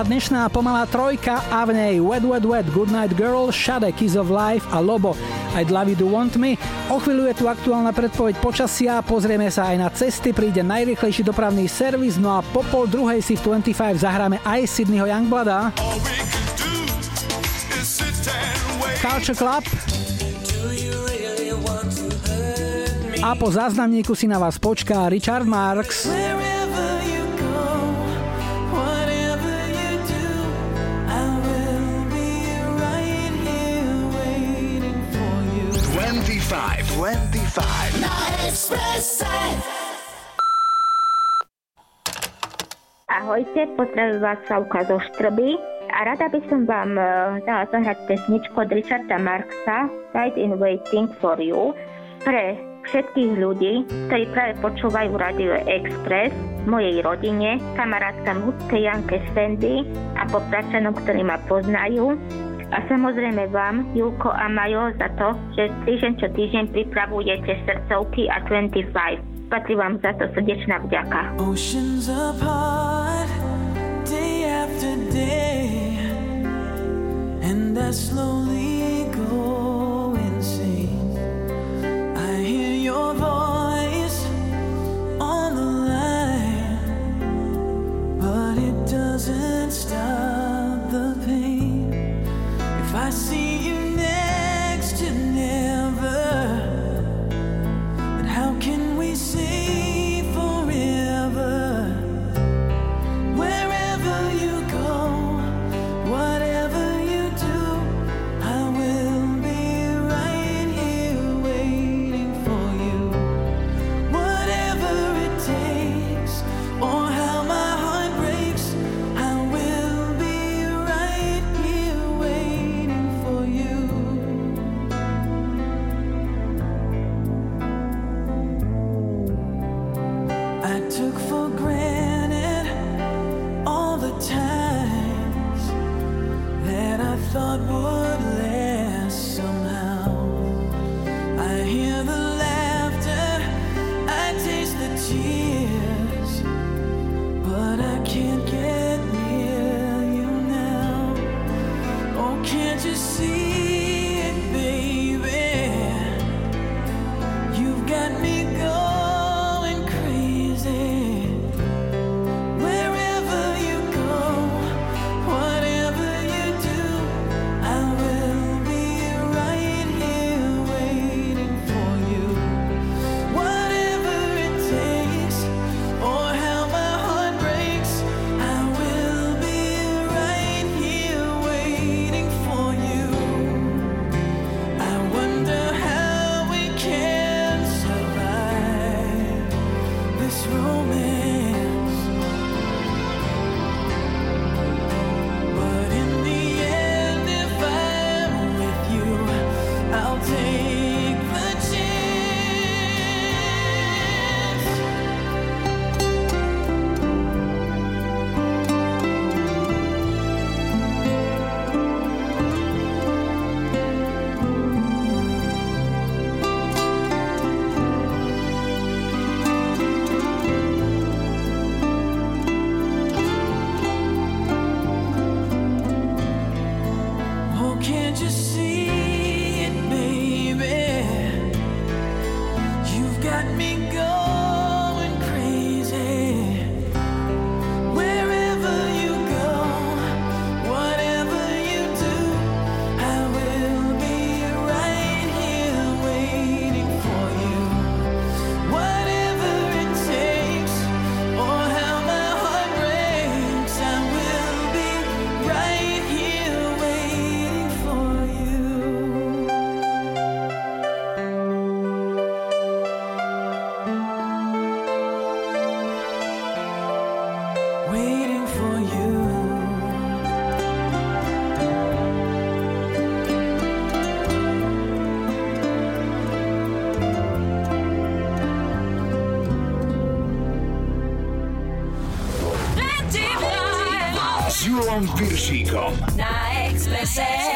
bola dnešná pomalá trojka a v nej Wet Wet Wet, Goodnight Girl, Shade, Kiss of Life a Lobo. I'd Love You To Want Me. O chvíľu je tu aktuálna predpoveď počasia, pozrieme sa aj na cesty, príde najrychlejší dopravný servis, no a po pol druhej si v 25 zahráme aj Sydneyho Youngblada. Culture Club. A po záznamníku si na vás počká Richard Marks. Expresse. Ahojte, pozdravujem vás Slavka zo Štrby a rada by som vám e, dala zahrať pesničku od Richarda Marksa Died in Waiting for You pre všetkých ľudí, ktorí práve počúvajú Radio Express, mojej rodine, kamarátkam Hudke Janke Sandy a popračanom, ktorí ma poznajú. A samozrejme vám, Julko a Majo, za to, že týždeň čo týždeň pripravujete srdcovky a 25. Patrí vám za to srdečná vďaka. Oceans apart, day after day, and I slowly go insane. I hear your voice on the line, but it doesn't stop the pain. How can we say Julom Piršíkom. Na Expresse.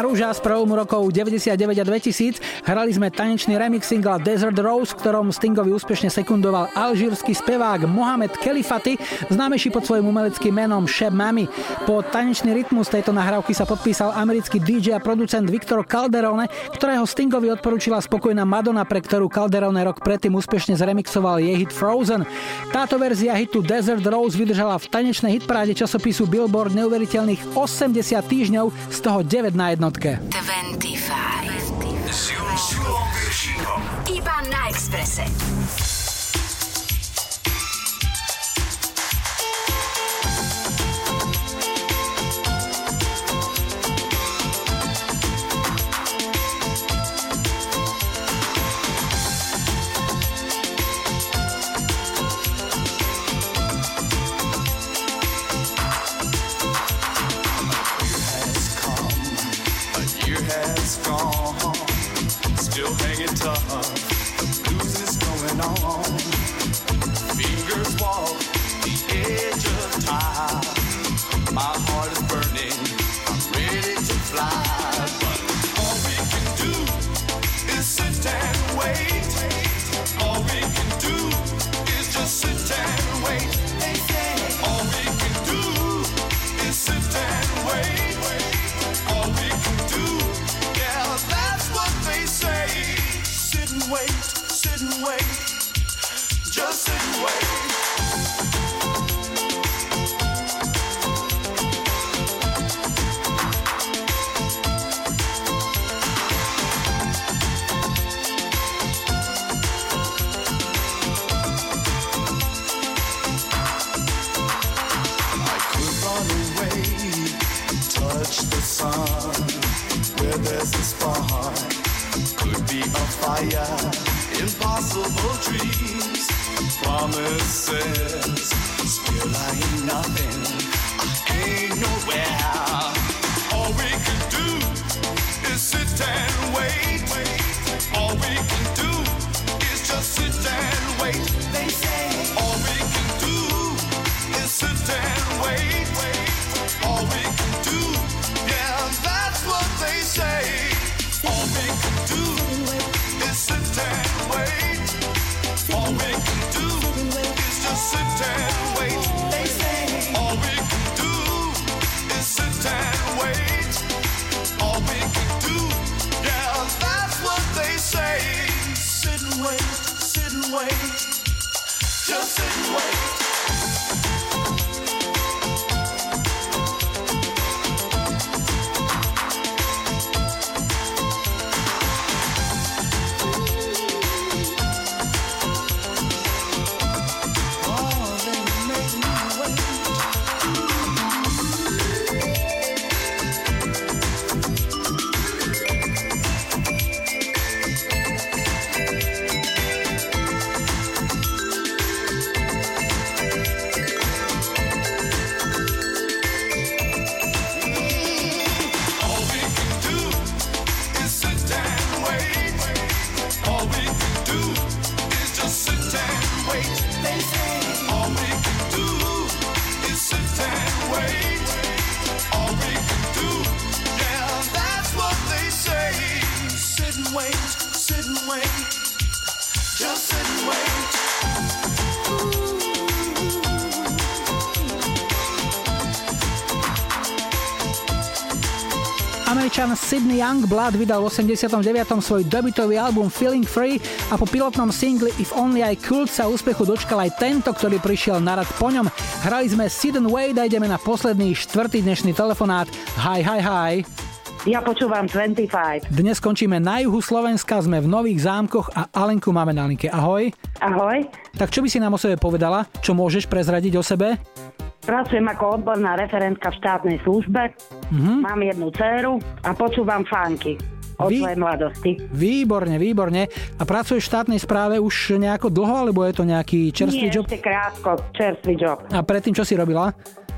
Rúža z prvomu rokov 99 a 2000. Hrali sme tanečný remix singla Desert Rose, v ktorom Stingovi úspešne sekundoval alžírsky spevák Mohamed Kelifati, známejší pod svojím umeleckým menom Sheb Mami. Po tanečný rytmus tejto nahrávky sa podpísal americký DJ a producent Victor Calderone, ktorého Stingovi odporúčila spokojná Madonna, pre ktorú Calderone rok predtým úspešne zremixoval jej hit Frozen. Táto verzia hitu Desert Rose vydržala v tanečnej hitparáde časopisu Billboard neuveriteľných 80 týždňov, z toho 9 na jednotke. 25. S Julom Piršíkom. Iba na Exprese. Touch the sun, where there's a spark. Could be a fire, impossible dreams, promises. Still I ain't nothing, I ain't nowhere. All we can do is sit and wait, wait. All we can do is just sit and wait. Is Youngblood vydal v 89. svoj debutový album Feeling Free a po pilotnom singli If Only I Could sa úspechu dočkal aj tento, ktorý prišiel na rad po ňom. Hrali sme Sid and Wade a ideme na posledný štvrtý dnešný telefonát. Hi, hi, hi. Ja počúvam 25. Dnes skončíme na juhu Slovenska, sme v Nových zámkoch a Alenku máme na linke. Ahoj. Ahoj. Tak čo by si nám o sebe povedala? Čo môžeš prezradiť o sebe? Pracujem ako odborná referentka v štátnej službe. Mhm. Mám jednu dceru a počúvam funky od Vy- svojej mladosti. Výborne, výborne. A pracuješ v štátnej správe už nejako dlho, alebo je to nejaký čerstvý Nie, job? ešte krátko, čerstvý job. A predtým čo si robila?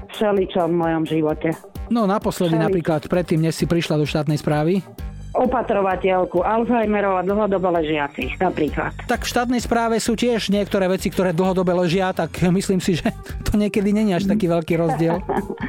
Všeličo v mojom živote. No naposledy Všeličo. napríklad predtým, než si prišla do štátnej správy. Opatrovateľku Alzheimerov a dlhodobo ležiacich napríklad. Tak v štátnej správe sú tiež niektoré veci, ktoré dlhodobo ležia, tak myslím si, že to niekedy není až taký veľký rozdiel.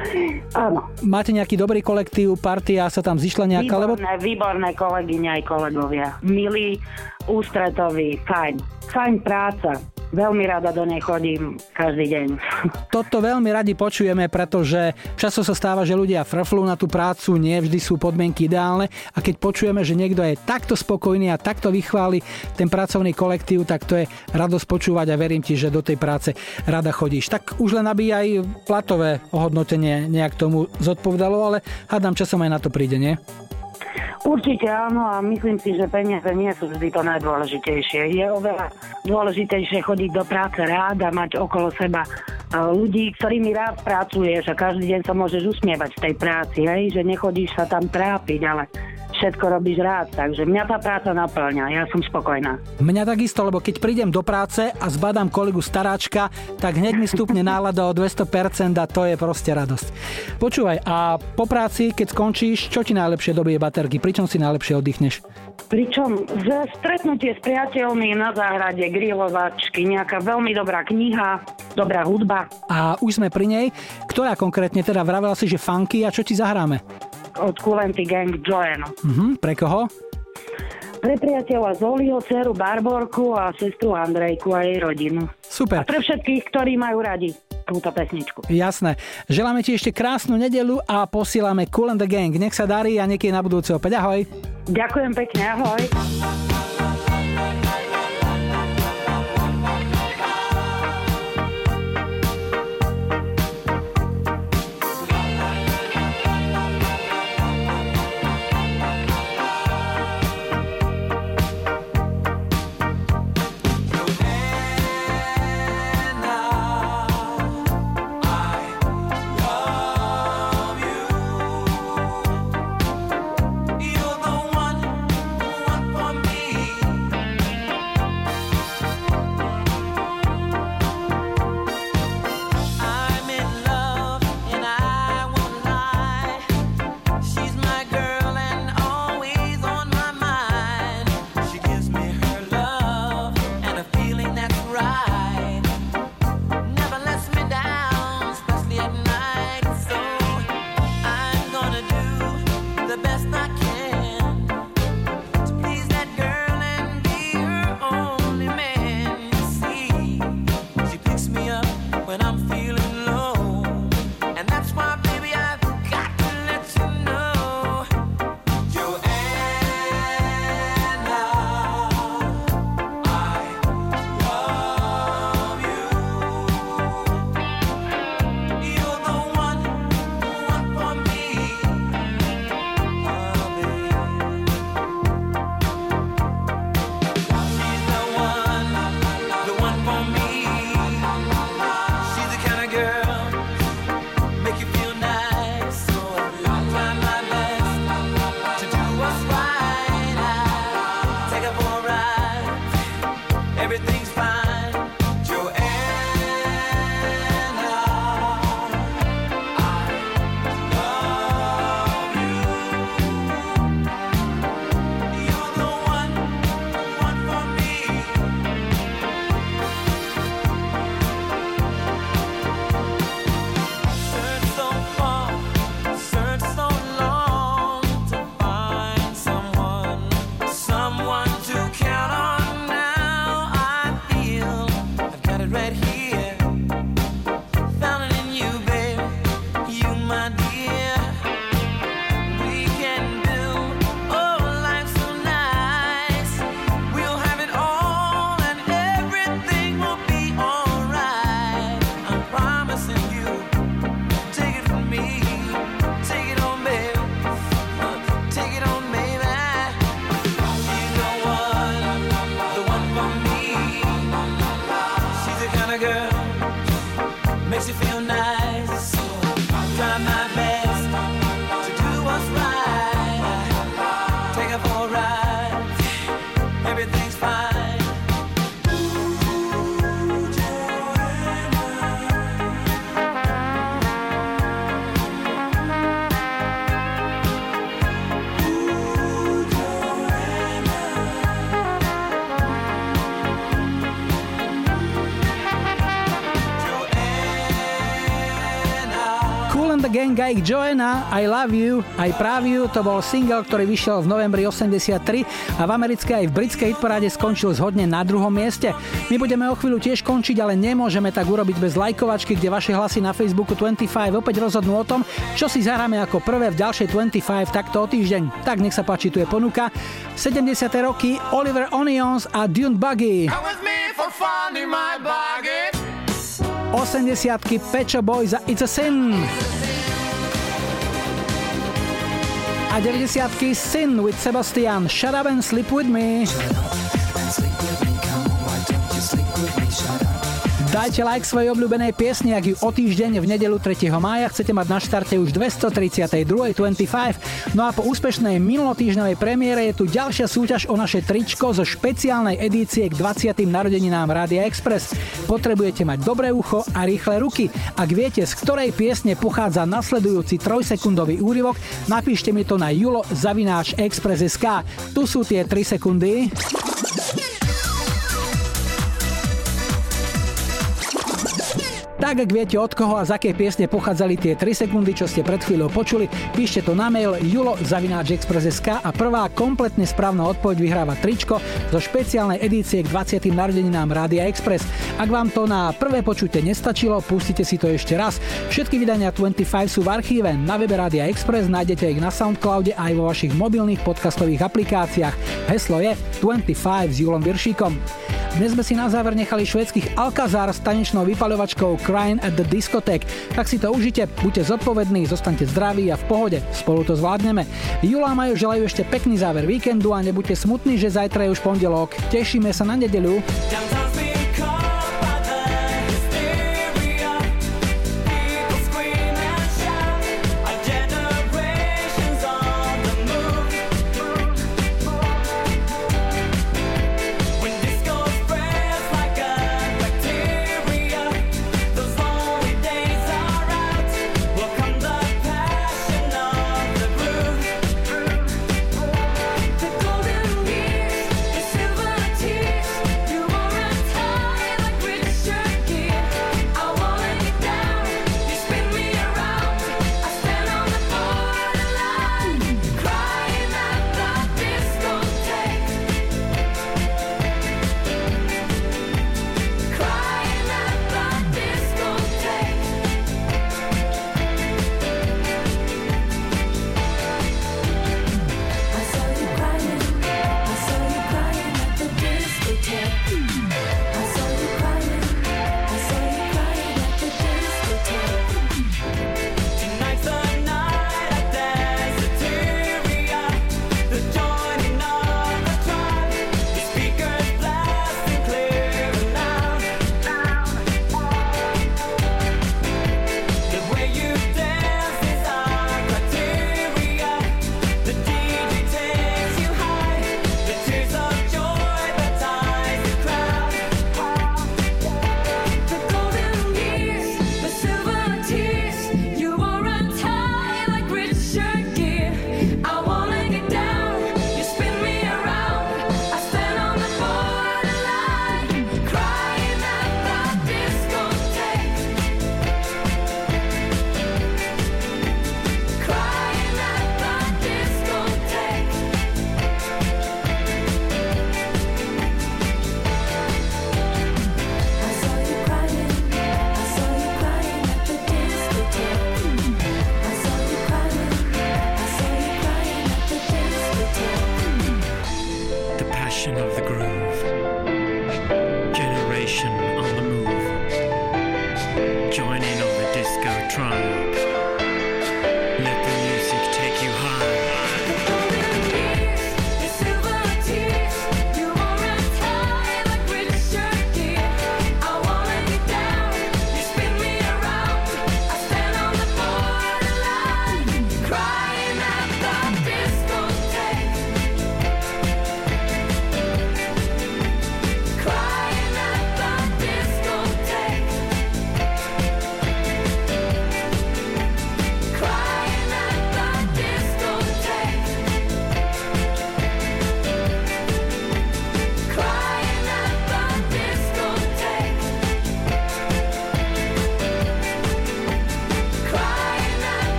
Áno. Máte nejaký dobrý kolektív, partia sa tam zišla nejaká, lebo Výborné, výborné kolegyne aj kolegovia. Milí, ústretoví, fajn. Fajn práca. Veľmi rada do nej chodím každý deň. toto veľmi radi počujeme, pretože často sa stáva, že ľudia frflú na tú prácu, nie vždy sú podmienky ideálne a keď počujeme, že niekto je takto spokojný a takto vychváli ten pracovný kolektív, tak to je radosť počúvať a verím ti, že do tej práce rada chodíš. Tak už len aby aj platové ohodnotenie nejak tomu zodpovedalo, ale hádam časom aj na to príde, nie? Určite áno a myslím si, že peniaze nie sú vždy to najdôležitejšie. Je oveľa dôležitejšie chodiť do práce rád a mať okolo seba e, ľudí, ktorými rád pracuješ a každý deň sa môžeš usmievať v tej práci, hej? že nechodíš sa tam trápiť, ale všetko robíš rád, takže mňa tá práca naplňa, ja som spokojná. Mňa takisto, lebo keď prídem do práce a zbadám kolegu staráčka, tak hneď mi stupne nálada o 200% a to je proste radosť. Počúvaj, a po práci, keď skončíš, čo ti najlepšie dobije baterky? Pričom si najlepšie oddychneš? Pričom stretnutie s priateľmi na záhrade, grilovačky, nejaká veľmi dobrá kniha, dobrá hudba. A už sme pri nej. Ktorá konkrétne teda vravela si, že funky a čo ti zahráme? Od Kulenty Gang Joanna. Mhm, pre koho? Pre priateľa Zoliho, dceru Barborku a sestru Andrejku a jej rodinu. Super. A pre všetkých, ktorí majú radi túto pesničku. Jasné. Želáme ti ešte krásnu nedelu a posielame Cool and the Gang. Nech sa darí a niekedy na budúce opäť. Ahoj. Ďakujem pekne, ahoj. Cool and the Gang a ich Joanna, I Love You, I Práve You, to bol single, ktorý vyšiel v novembri 83 a v americkej aj v britskej hitparáde skončil zhodne na druhom mieste. My budeme o chvíľu tiež končiť, ale nemôžeme tak urobiť bez lajkovačky, kde vaše hlasy na Facebooku 25 opäť rozhodnú o tom, čo si zahráme ako prvé v ďalšej 25 takto o týždeň. Tak nech sa páči, tu je ponuka. 70. roky Oliver Onions a Dune Buggy. 80 Pecho Boys a It's a Sin. A 90 Sin with Sebastian. Shut up and sleep with me. Dajte like svojej obľúbenej piesni, ak ju o týždeň v nedelu 3. mája chcete mať na štarte už 232.25. No a po úspešnej minulotýždňovej premiére je tu ďalšia súťaž o naše tričko zo špeciálnej edície k 20. narodeninám Rádia Express. Potrebujete mať dobré ucho a rýchle ruky. Ak viete, z ktorej piesne pochádza nasledujúci trojsekundový úryvok, napíšte mi to na julo zavináč express.sk. Tu sú tie 3 sekundy. Tak ak viete od koho a z akej piesne pochádzali tie 3 sekundy, čo ste pred chvíľou počuli, píšte to na mail julo.express.sk a prvá kompletne správna odpoveď vyhráva tričko zo špeciálnej edície k 20. narodeninám Rádia Express. Ak vám to na prvé počutie nestačilo, pustite si to ešte raz. Všetky vydania 25 sú v archíve. Na webe Rádia Express nájdete ich na Soundcloude aj vo vašich mobilných podcastových aplikáciách. Heslo je 25 s Julom Viršíkom. Dnes sme si na záver nechali švédskych Alcazar s tanečnou vypaľovačkou Crying at the Discotheque. Tak si to užite, buďte zodpovední, zostaňte zdraví a v pohode. Spolu to zvládneme. Jula a Majo želajú ešte pekný záver víkendu a nebuďte smutní, že zajtra je už pondelok. Tešíme sa na nedeľu.